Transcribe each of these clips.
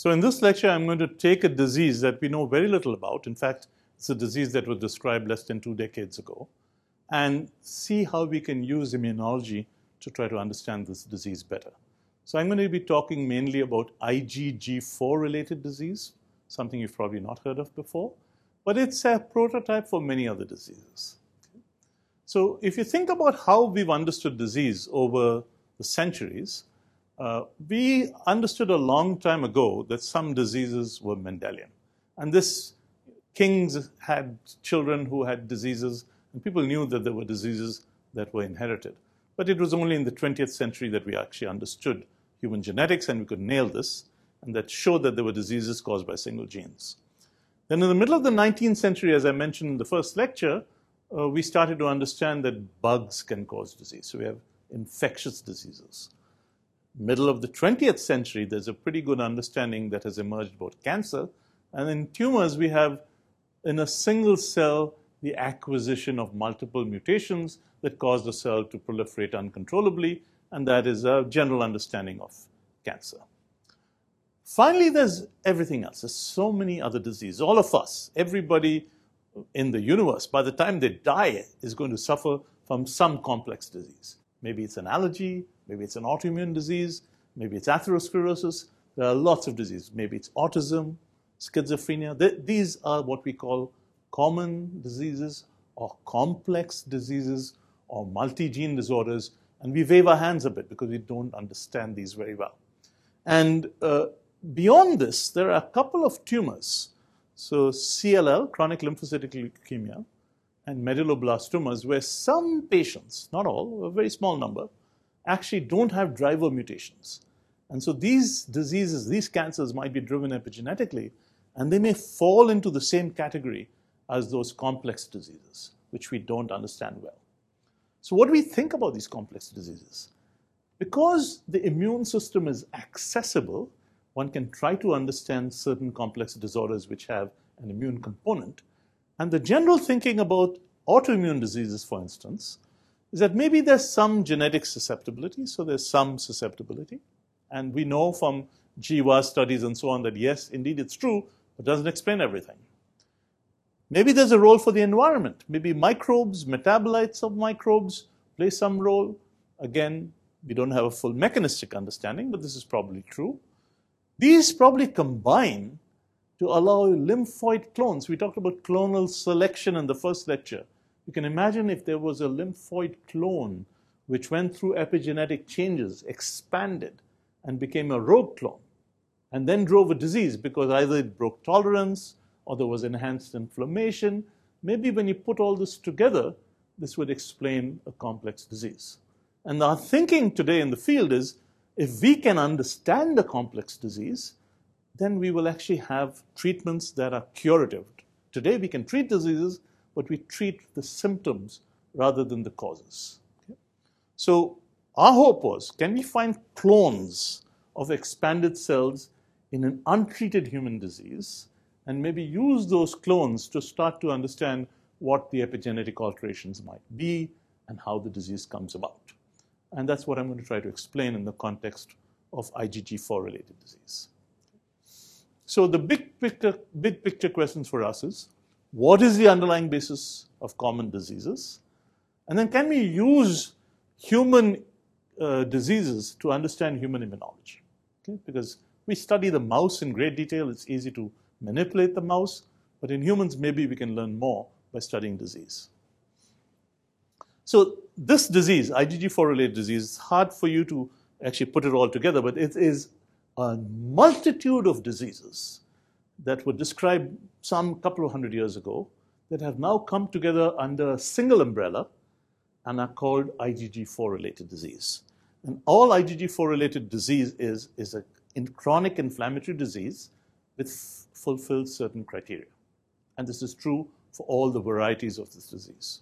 So in this lecture, I'm going to take a disease that we know very little about. In fact, it's a disease that was described less than two decades ago, and see how we can use immunology to try to understand this disease better. So I'm going to be talking mainly about IgG4 related disease, something you've probably not heard of before, but it's a prototype for many other diseases. So if you think about how we've understood disease over the centuries, uh, we understood a long time ago that some diseases were Mendelian. And this kings had children who had diseases, and people knew that there were diseases that were inherited. But it was only in the 20th century that we actually understood human genetics and we could nail this, and that showed that there were diseases caused by single genes. Then in the middle of the 19th century, as I mentioned in the first lecture, uh, we started to understand that bugs can cause disease. So we have infectious diseases. Middle of the 20th century, there's a pretty good understanding that has emerged about cancer. And in tumors, we have in a single cell the acquisition of multiple mutations that cause the cell to proliferate uncontrollably, and that is a general understanding of cancer. Finally, there's everything else. There's so many other diseases. All of us, everybody in the universe, by the time they die, is going to suffer from some complex disease. Maybe it's an allergy, maybe it's an autoimmune disease, maybe it's atherosclerosis. There are lots of diseases. Maybe it's autism, schizophrenia. these are what we call common diseases or complex diseases or multi-gene disorders. And we wave our hands a bit because we don't understand these very well. And uh, beyond this, there are a couple of tumors so CLL, chronic lymphocytic leukemia, and medulloblastomas, where some patients, not all, a very small number, actually don't have driver mutations. And so these diseases, these cancers might be driven epigenetically, and they may fall into the same category as those complex diseases, which we don't understand well. So what do we think about these complex diseases? Because the immune system is accessible, one can try to understand certain complex disorders which have an immune component. And the general thinking about autoimmune diseases, for instance, is that maybe there's some genetic susceptibility, so there's some susceptibility. And we know from GWAS studies and so on that yes, indeed it's true, but doesn't explain everything. Maybe there's a role for the environment. Maybe microbes, metabolites of microbes play some role. Again, we don't have a full mechanistic understanding, but this is probably true. These probably combine to allow lymphoid clones. We talked about clonal selection in the first lecture. You can imagine if there was a lymphoid clone which went through epigenetic changes, expanded, and became a rogue clone, and then drove a disease because either it broke tolerance or there was enhanced inflammation. Maybe when you put all this together, this would explain a complex disease. And our thinking today in the field is if we can understand a complex disease, then we will actually have treatments that are curative. Today we can treat diseases, but we treat the symptoms rather than the causes. Okay? So our hope was, can we find clones of expanded cells in an untreated human disease and maybe use those clones to start to understand what the epigenetic alterations might be and how the disease comes about. And that's what I'm going to try to explain in the context of IgG4 related disease. So the big picture, big picture questions for us is, what is the underlying basis of common diseases? And then can we use human uh, diseases to understand human immunology? Okay? Because we study the mouse in great detail, it's easy to manipulate the mouse, but in humans, maybe we can learn more by studying disease. So this disease, IgG4 related disease, it's hard for you to actually put it all together, but it is a multitude of diseases that were described some couple of hundred years ago that have now come together under a single umbrella and are called IgG4 related disease. And all IgG4 related disease is, is a in chronic inflammatory disease which fulfills certain criteria. And this is true for all the varieties of this disease.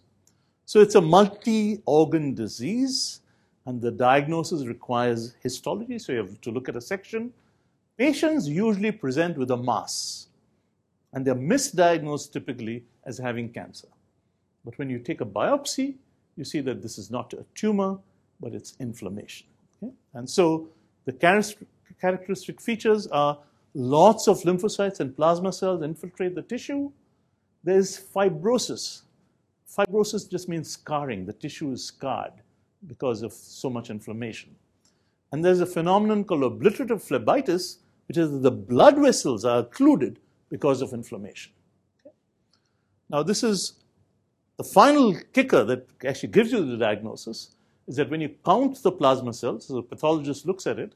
So it's a multi-organ disease, and the diagnosis requires histology. So you have to look at a section. Patients usually present with a mass, and they're misdiagnosed typically as having cancer. But when you take a biopsy, you see that this is not a tumor, but it's inflammation. Okay? And so the characteristic features are lots of lymphocytes and plasma cells infiltrate the tissue, there's fibrosis. Fibrosis just means scarring. The tissue is scarred because of so much inflammation. And there's a phenomenon called obliterative phlebitis, which is that the blood vessels are occluded because of inflammation. Okay? Now, this is the final kicker that actually gives you the diagnosis is that when you count the plasma cells, so the pathologist looks at it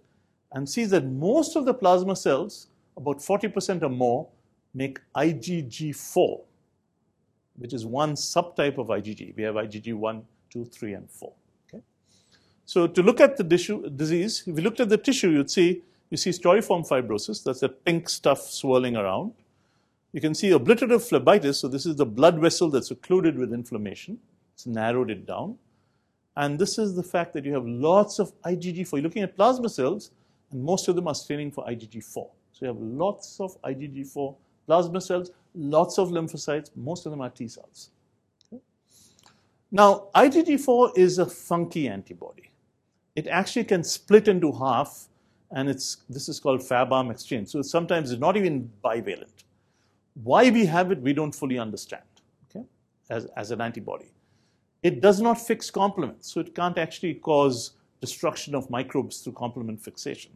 and sees that most of the plasma cells, about 40% or more, make IgG4, which is one subtype of IgG. We have IgG 1, 2, 3, and 4. Okay? So to look at the disease, if you looked at the tissue, you'd see you see storiform fibrosis. That's the pink stuff swirling around. You can see obliterative phlebitis. So this is the blood vessel that's occluded with inflammation. It's narrowed it down. And this is the fact that you have lots of IgG4. You're looking at plasma cells, and most of them are staining for IgG4. So you have lots of IgG4 plasma cells, lots of lymphocytes, most of them are T cells. Okay? Now, IgG4 is a funky antibody. It actually can split into half, and it's, this is called Fab-arm exchange. So sometimes it's not even bivalent. Why we have it, we don't fully understand okay, as, as an antibody. It does not fix complement, so it can't actually cause destruction of microbes through complement fixation.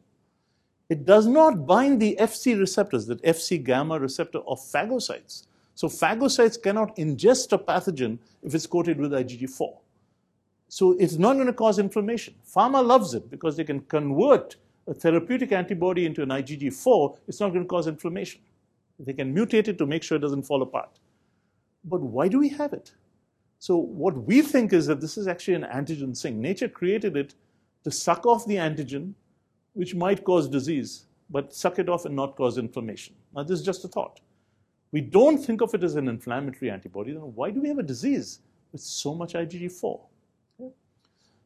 It does not bind the FC receptors, that FC gamma receptor of phagocytes. So phagocytes cannot ingest a pathogen if it's coated with IgG4. So it's not going to cause inflammation. Pharma loves it because they can convert a therapeutic antibody into an IgG4. It's not going to cause inflammation. They can mutate it to make sure it doesn't fall apart. But why do we have it? So what we think is that this is actually an antigen sink. Nature created it to suck off the antigen, which might cause disease, but suck it off and not cause inflammation. Now, this is just a thought. We don't think of it as an inflammatory antibody. Then why do we have a disease with so much IgG4? Okay.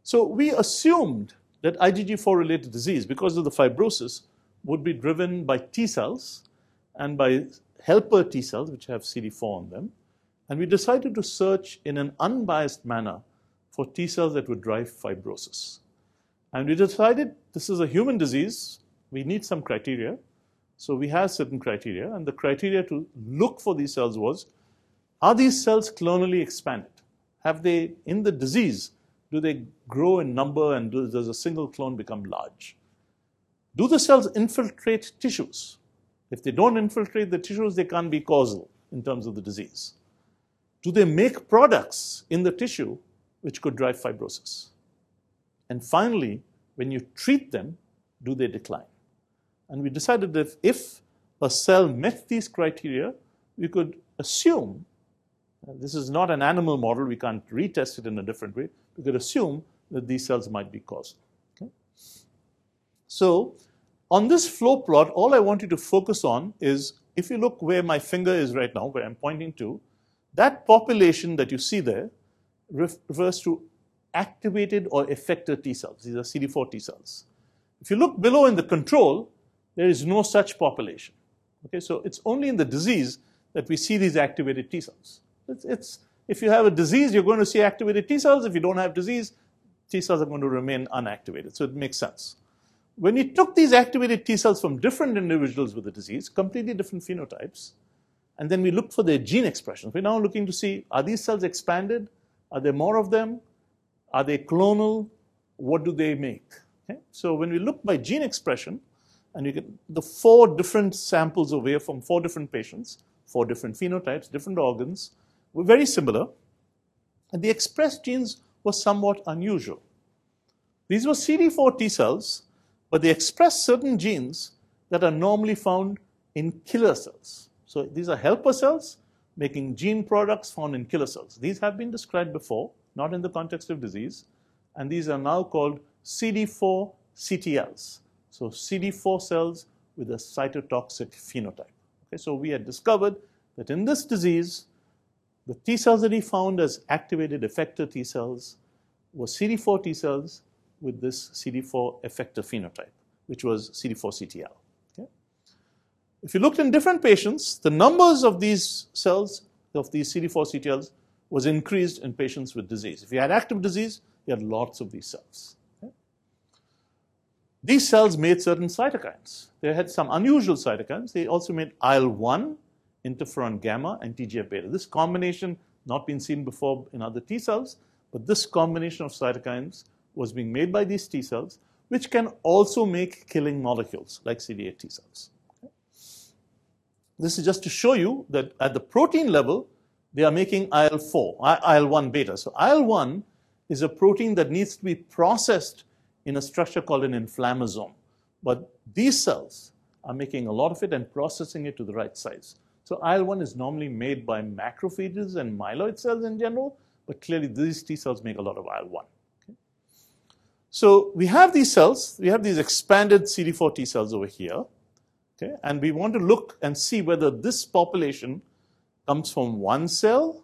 So we assumed that IgG4 related disease, because of the fibrosis, would be driven by T cells and by helper T cells, which have CD4 on them. And we decided to search in an unbiased manner for T cells that would drive fibrosis. And we decided this is a human disease. We need some criteria. So we have certain criteria. And the criteria to look for these cells was are these cells clonally expanded? Have they, in the disease, do they grow in number and does a single clone become large? Do the cells infiltrate tissues? If they don't infiltrate the tissues, they can't be causal in terms of the disease. Do they make products in the tissue which could drive fibrosis? And finally, when you treat them, do they decline? And we decided that if a cell met these criteria, we could assume this is not an animal model, we can't retest it in a different way. We could assume that these cells might be causal. Okay? So, on this flow plot, all I want you to focus on is if you look where my finger is right now, where I'm pointing to, that population that you see there refers to activated or effector T cells. These are CD4 T cells. If you look below in the control, there is no such population. Okay, so it's only in the disease that we see these activated T cells. It's, it's, if you have a disease, you're going to see activated T cells. If you don't have disease, T cells are going to remain unactivated. So it makes sense. When we took these activated T cells from different individuals with the disease, completely different phenotypes, and then we looked for their gene expressions. We're now looking to see are these cells expanded? Are there more of them? Are they clonal? What do they make? Okay? So when we look by gene expression, and you get the four different samples away from four different patients, four different phenotypes, different organs, were very similar. And the expressed genes were somewhat unusual. These were CD4 T cells but they express certain genes that are normally found in killer cells. So these are helper cells making gene products found in killer cells. These have been described before, not in the context of disease, and these are now called CD4 CTLs. So CD4 cells with a cytotoxic phenotype. Okay, so we had discovered that in this disease, the T cells that he found as activated effector T cells were CD4 T cells with this CD4 effector phenotype, which was CD4-CTL. Okay? If you looked in different patients, the numbers of these cells, of these CD4-CTLs, was increased in patients with disease. If you had active disease, you had lots of these cells. These cells made certain cytokines. They had some unusual cytokines. They also made IL-1, interferon gamma, and TGF-beta. This combination not been seen before in other T cells, but this combination of cytokines was being made by these T cells, which can also make killing molecules like CD8 T cells. This is just to show you that at the protein level, they are making IL-4, IL-1 beta. So IL-1 is a protein that needs to be processed in a structure called an inflammasome. But these cells are making a lot of it and processing it to the right size. So IL-1 is normally made by macrophages and myeloid cells in general, but clearly these T cells make a lot of IL-1. Okay? So we have these cells, we have these expanded CD4 T cells over here, okay? and we want to look and see whether this population comes from one cell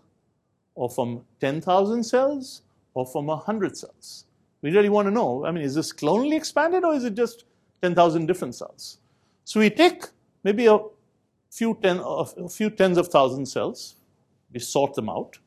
or from 10,000 cells or from 100 cells. We really want to know, I mean, is this clonally expanded or is it just 10,000 different cells? So we take maybe a few, ten, a few tens of thousand cells, we sort them out,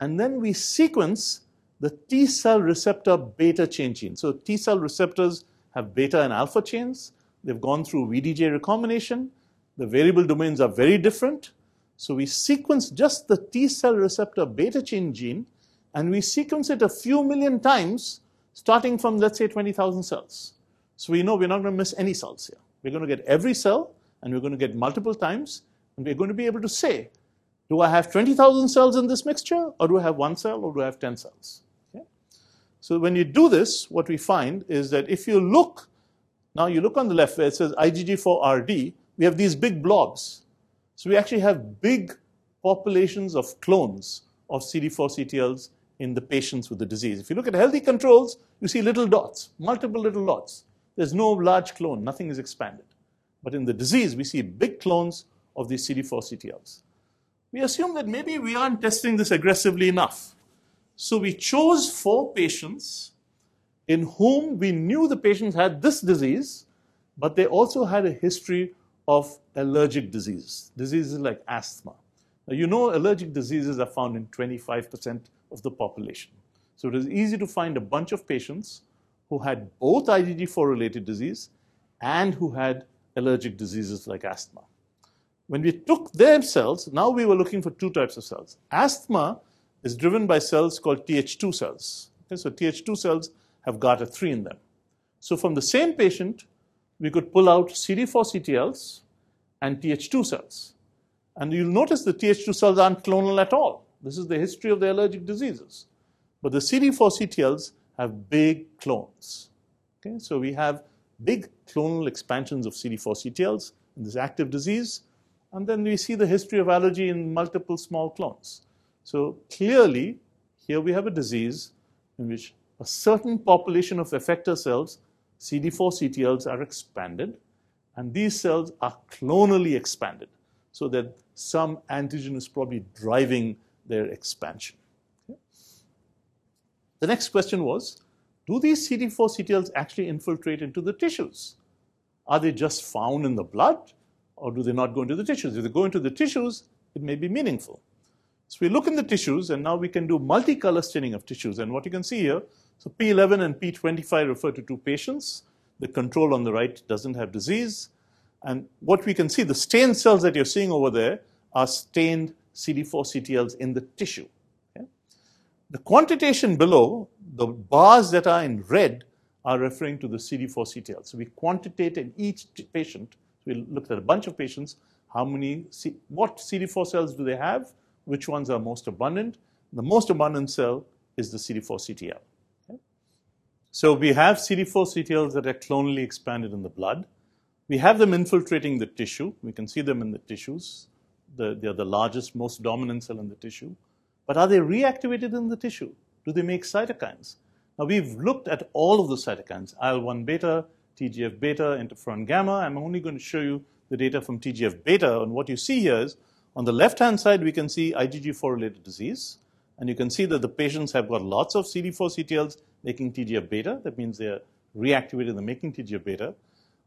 and then we sequence the T cell receptor beta chain gene. So T cell receptors have beta and alpha chains. They've gone through VDJ recombination. The variable domains are very different. So we sequence just the T cell receptor beta chain gene and we sequence it a few million times, starting from, let's say, 20,000 cells. So we know we're not going to miss any cells here. We're going to get every cell, and we're going to get multiple times, and we're going to be able to say, do I have 20,000 cells in this mixture, or do I have one cell, or do I have 10 cells? Okay? So when you do this, what we find is that if you look, now you look on the left where it says IgG4RD, we have these big blobs. So we actually have big populations of clones of CD4-CTLs in the patients with the disease. If you look at healthy controls, you see little dots, multiple little dots. There's no large clone, nothing is expanded. But in the disease, we see big clones of these CD4-CTLs. We assume that maybe we aren't testing this aggressively enough. So we chose four patients in whom we knew the patients had this disease, but they also had a history of allergic diseases, diseases like asthma. Now, you know allergic diseases are found in 25% of the population. So it is easy to find a bunch of patients who had both IgG4 related disease and who had allergic diseases like asthma. When we took their cells, now we were looking for two types of cells. Asthma is driven by cells called Th2 cells. Okay, so Th2 cells have GATA3 in them. So from the same patient, we could pull out CD4 CTLs and Th2 cells. And you'll notice the Th2 cells aren't clonal at all. This is the history of the allergic diseases. But the CD4 CTLs have big clones. Okay? So we have big clonal expansions of CD4 CTLs in this active disease. And then we see the history of allergy in multiple small clones. So clearly, here we have a disease in which a certain population of effector cells, CD4 CTLs, are expanded, and these cells are clonally expanded so that some antigen is probably driving their expansion. The next question was, do these CD4 CTLs actually infiltrate into the tissues? Are they just found in the blood or do they not go into the tissues? If they go into the tissues, it may be meaningful. So we look in the tissues and now we can do multicolor staining of tissues. And what you can see here, so P11 and P25 refer to two patients. The control on the right doesn't have disease. And what we can see, the stained cells that you're seeing over there are stained CD4 CTLs in the tissue. The quantitation below, the bars that are in red are referring to the CD4 CTL. So we quantitate in each patient. We looked at a bunch of patients. How many, what CD4 cells do they have? Which ones are most abundant? The most abundant cell is the CD4 CTL. So we have CD4 CTLs that are clonally expanded in the blood. We have them infiltrating the tissue. We can see them in the tissues. The, they're the largest, most dominant cell in the tissue. But are they reactivated in the tissue? Do they make cytokines? Now, we've looked at all of the cytokines, IL-1 beta, TGF beta, interferon gamma. I'm only going to show you the data from TGF beta. And what you see here is, on the left-hand side, we can see IgG4-related disease. And you can see that the patients have got lots of CD4 CTLs making TGF beta. That means they're reactivated and making TGF beta.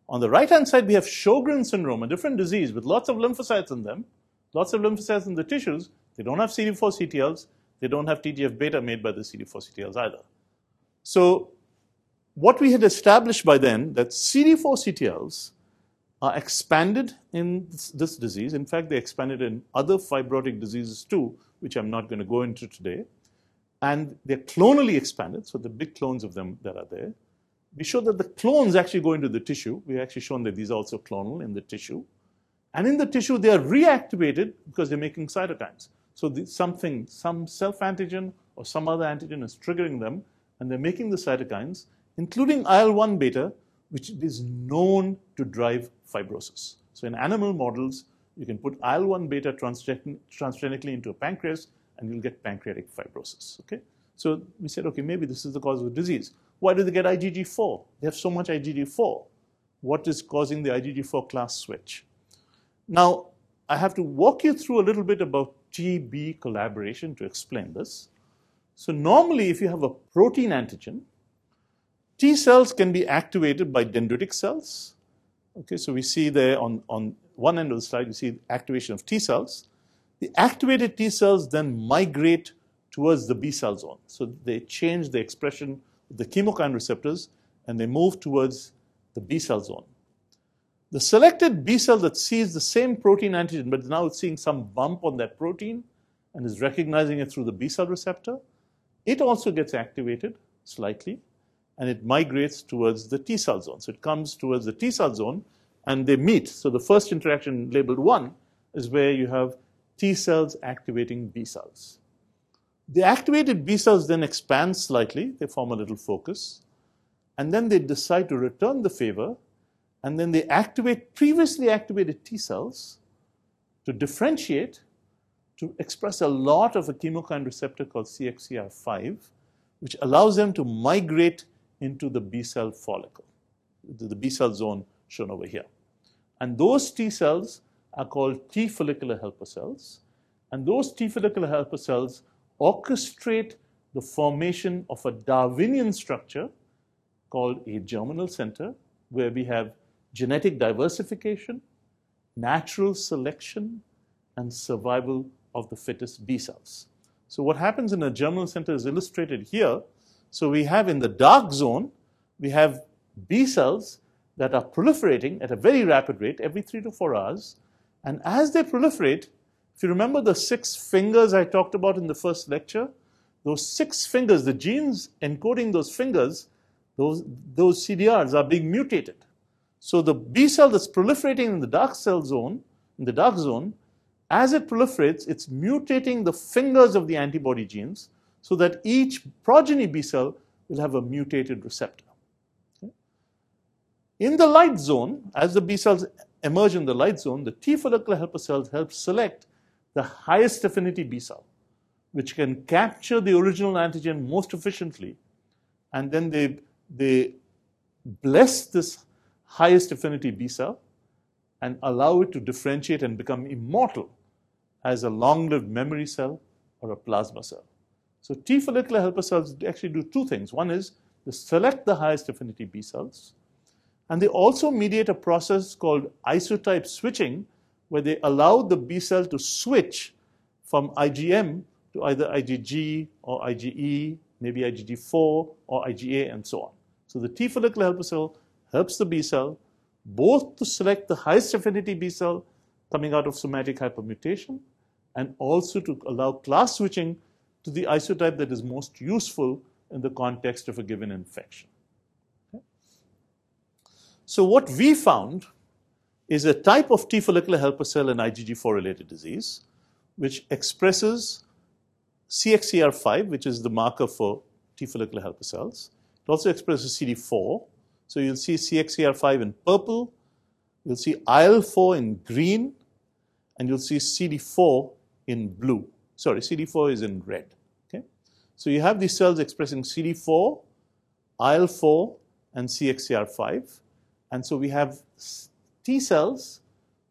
On the right-hand side, we have Sjogren syndrome, a different disease with lots of lymphocytes in them, lots of lymphocytes in the tissues. They don't have CD4 CTLs. They don't have TGF beta made by the CD4 CTLs either. So what we had established by then that CD4 CTLs are expanded in this, this, disease. In fact, they expanded in other fibrotic diseases too, which I'm not going to go into today. And they're clonally expanded, so the big clones of them that are there. We showed that the clones actually go into the tissue. We've actually shown that these are also clonal in the tissue. And in the tissue, they are reactivated because they're making cytokines. So something, some self antigen or some other antigen is triggering them, and they're making the cytokines, including IL 1 beta, which is known to drive fibrosis. So in animal models, you can put IL-1 beta transgenically into a pancreas and you'll get pancreatic fibrosis. Okay? So we said, okay, maybe this is the cause of the disease. Why do they get IgG4? They have so much IgG4. What is causing the IgG4 class switch? Now, I have to walk you through a little bit about TB collaboration to explain this. So normally, if you have a protein antigen, T cells can be activated by dendritic cells. Okay, so we see there on, on one end of the slide, you see activation of T cells. The activated T cells then migrate towards the B cell zone. So they change the expression of the chemokine receptors and they move towards the B cell zone. The selected B cell that sees the same protein antigen, but now it's seeing some bump on that protein and is recognizing it through the B cell receptor, it also gets activated slightly and it migrates towards the T cell zone. So it comes towards the T cell zone and they meet. So the first interaction labeled 1 is where you have T cells activating B cells. The activated B cells then expand slightly, they form a little focus, and then they decide to return the favor, and then they activate previously activated T cells to differentiate to express a lot of a chemokine receptor called CXCR5, which allows them to migrate into the B cell follicle, the B cell zone shown over here. And those T cells are called T follicular helper cells. And those T follicular helper cells orchestrate the formation of a Darwinian structure called a germinal center, where we have genetic diversification, natural selection, and survival of the fittest B cells. So, what happens in a germinal center is illustrated here so we have in the dark zone, we have B cells that are proliferating at a very rapid rate every three to four hours. And as they proliferate, if you remember the six fingers I talked about in the first lecture, those six fingers, the genes encoding those fingers, those, those CDRs are being mutated. So the B cell that's proliferating in the dark cell zone, in the dark zone, as it proliferates, it's mutating the fingers of the antibody genes so that each progeny B cell will have a mutated receptor. In the light zone, as the B cells emerge in the light zone, the T follicular helper cells help select the highest affinity B cell, which can capture the original antigen most efficiently, and then they, they bless this highest affinity B cell and allow it to differentiate and become immortal as a long lived memory cell or a plasma cell. So T follicular helper cells actually do two things. One is they select the highest affinity B cells, and they also mediate a process called isotype switching, where they allow the B cell to switch from IgM to either IgG or IgE, maybe IgG4 or IgA, and so on. So the T follicular helper cell helps the B cell both to select the highest affinity B cell coming out of somatic hypermutation and also to allow class switching to the isotype that is most useful in the context of a given infection. Okay? So what we found is a type of T follicular helper cell in IgG4 related disease, which expresses CXCR5, which is the marker for T follicular helper cells. It also expresses CD4. So you'll see CXCR5 in purple, you'll see IL4 in green, and you'll see CD4 in blue. Sorry, CD4 is in red. Okay? So you have these cells expressing CD4, IL4, and CXCR5. And so we have T cells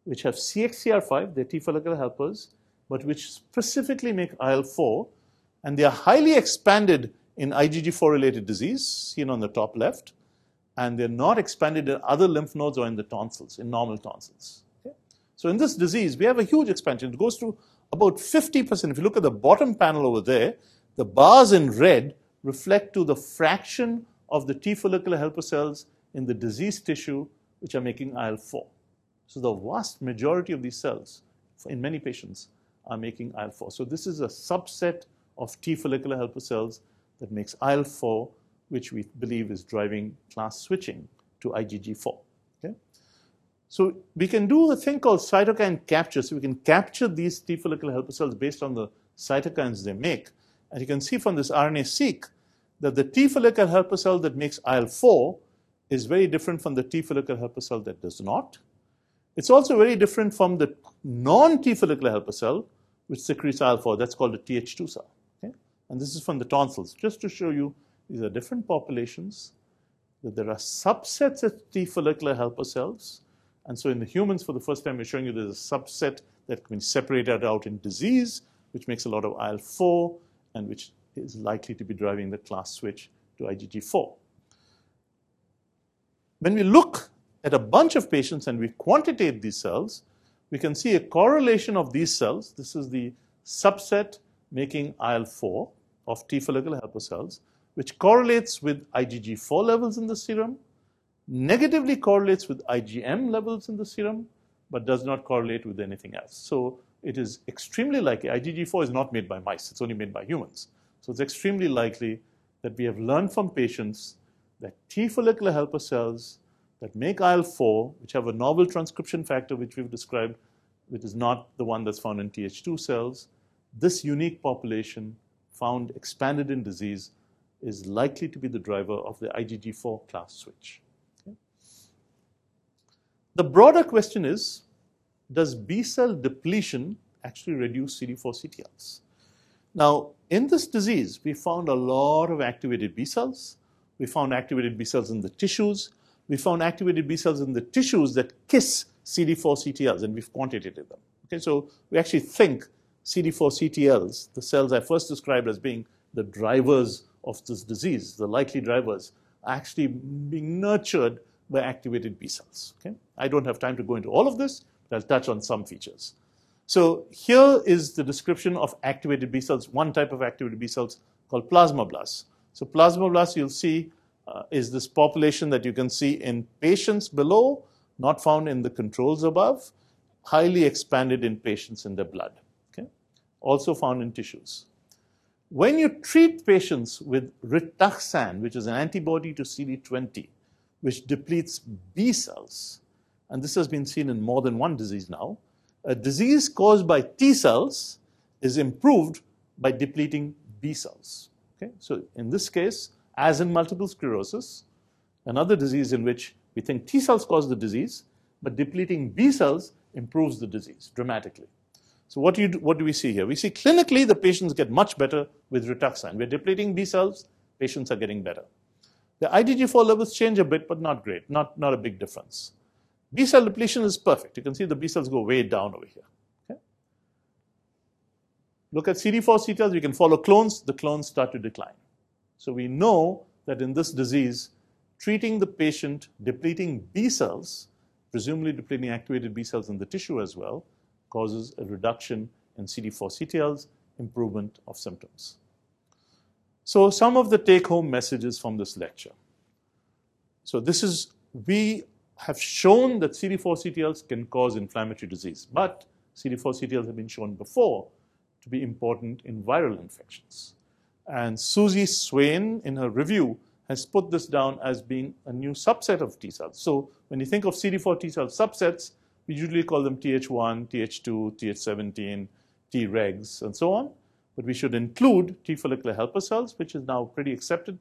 which have CXCR5, they're T follicular helpers, but which specifically make IL4. And they are highly expanded in IgG4 related disease, seen on the top left. And they're not expanded in other lymph nodes or in the tonsils, in normal tonsils. Okay? So in this disease, we have a huge expansion. It goes to about 50%. If you look at the bottom panel over there, the bars in red reflect to the fraction of the T follicular helper cells in the diseased tissue which are making IL 4. So, the vast majority of these cells in many patients are making IL 4. So, this is a subset of T follicular helper cells that makes IL 4, which we believe is driving class switching to IgG4. Okay? So, we can do a thing called cytokine capture. So, we can capture these T follicular helper cells based on the cytokines they make. And you can see from this RNA-seq that the T follicular helper cell that makes IL-4 is very different from the T follicular helper cell that does not. It's also very different from the non-T follicular helper cell, which secretes IL-4. That's called a Th2 cell. Okay? And this is from the tonsils, just to show you these are different populations, that there are subsets of T follicular helper cells. And so in the humans, for the first time, we're showing you there's a subset that can be separated out in disease, which makes a lot of IL-4 and which is likely to be driving the class switch to IgG4. When we look at a bunch of patients and we quantitate these cells, we can see a correlation of these cells. This is the subset making IL-4 of T follicular helper cells, which correlates with IgG4 levels in the serum, negatively correlates with IgM levels in the serum, but does not correlate with anything else. So it is extremely likely, IgG4 is not made by mice, it's only made by humans. So it's extremely likely that we have learned from patients that T follicular helper cells that make IL-4, which have a novel transcription factor, which we've described, which is not the one that's found in Th2 cells, this unique population found expanded in disease is likely to be the driver of the IgG4 class switch. Okay? The broader question is, does B cell depletion actually reduce CD4 CTLs? Now, in this disease, we found a lot of activated B cells. We found activated B cells in the tissues. We found activated B cells in the tissues that kiss CD4 CTLs, and we've quantitated them. Okay, so we actually think CD4 CTLs, the cells I first described as being the drivers of this disease, the likely drivers, are actually being nurtured by activated B cells. Okay? I don't have time to go into all of this, but I'll touch on some features. So here is the description of activated B cells, one type of activated B cells called plasmablasts. So plasmablasts, you'll see, uh, is this population that you can see in patients below, not found in the controls above, highly expanded in patients in their blood. Okay? Also found in tissues. When you treat patients with Rituxan, which is an antibody to CD20, which depletes B cells, and this has been seen in more than one disease now, a disease caused by T cells is improved by depleting B cells. Okay? So in this case, as in multiple sclerosis, another disease in which we think T cells cause the disease, but depleting B cells improves the disease dramatically. So what do, you do, what do we see here? We see clinically the patients get much better with Rituxan. We're depleting B cells, patients are getting better. The IgG4 levels change a bit, but not great, not, not a big difference. B cell depletion is perfect. You can see the B cells go way down over here. Okay? Look at CD4 CTLs, we can follow clones, the clones start to decline. So we know that in this disease, treating the patient, depleting B cells, presumably depleting activated B cells in the tissue as well, causes a reduction in CD4 CTLs, improvement of symptoms. So some of the take-home messages from this lecture. So this is, we have shown that CD4 CTLs can cause inflammatory disease, but CD4 CTLs have been shown before to be important in viral infections. And Susie Swain, in her review, has put this down as being a new subset of T cells. So when you think of CD4 T cell subsets, we usually call them Th1, Th2, Th17, Tregs, and so on. But we should include T follicular helper cells, which is now pretty accepted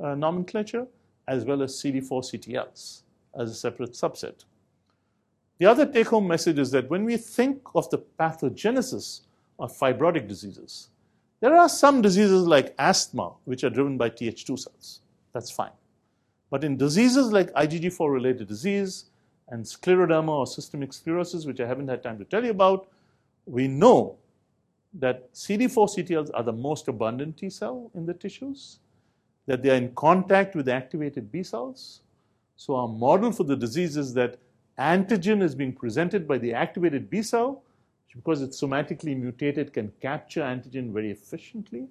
uh, nomenclature, as well as CD4 CTLs as a separate subset. The other take home message is that when we think of the pathogenesis of fibrotic diseases, there are some diseases like asthma which are driven by Th2 cells. That's fine. But in diseases like IgG4 related disease and scleroderma or systemic sclerosis, which I haven't had time to tell you about, we know that CD4 CTLs are the most abundant T cell in the tissues, that they are in contact with activated B cells, so our model for the disease is that antigen is being presented by the activated B cell, which because it's somatically mutated can capture antigen very efficiently,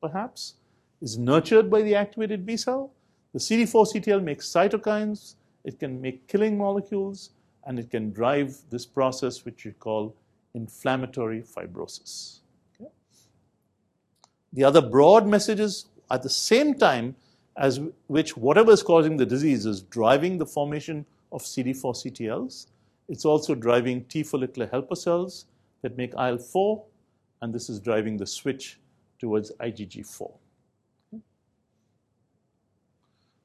perhaps, is nurtured by the activated B cell. The CD4-CTL makes cytokines, it can make killing molecules, and it can drive this process which we call inflammatory fibrosis. Okay? The other broad messages at the same time as which whatever is causing the disease is driving the formation of CD4-CTLs. It's also driving T follicular helper cells that make IL-4, and this is driving the switch towards IgG4.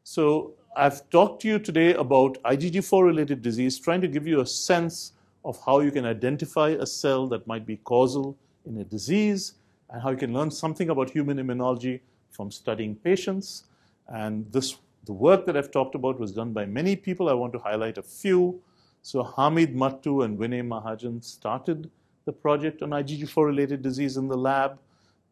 So I've talked to you today about IgG4 related disease, trying to give you a sense of how you can identify a cell that might be causal in a disease and how you can learn something about human immunology from studying patients. And this, the work that I've talked about was done by many people. I want to highlight a few. So Hamid Mattoo and Vinay Mahajan started the project on IgG4 related disease in the lab.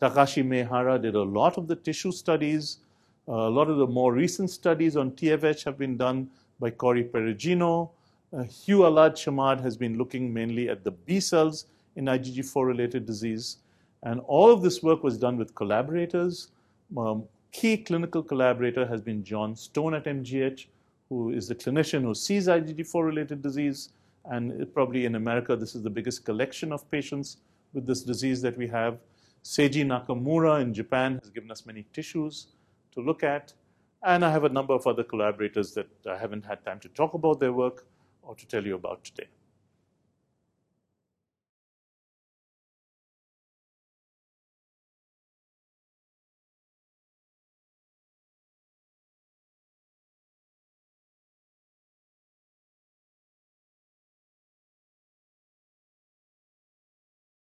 Takashi Maehara did a lot of the tissue studies. A lot of the more recent studies on TFH have been done by Cory Perugino. Uh, Hugues Allard-Chamard has been looking mainly at the B cells in IgG4 related disease. And all of this work was done with collaborators. Um, key clinical collaborator has been John Stone at MGH, who is the clinician who sees IgG4 related disease. And probably in America, this is the biggest collection of patients with this disease that we have. Seiji Nakamura in Japan has given us many tissues to look at. And I have a number of other collaborators that I haven't had time to talk about their work or to tell you about today.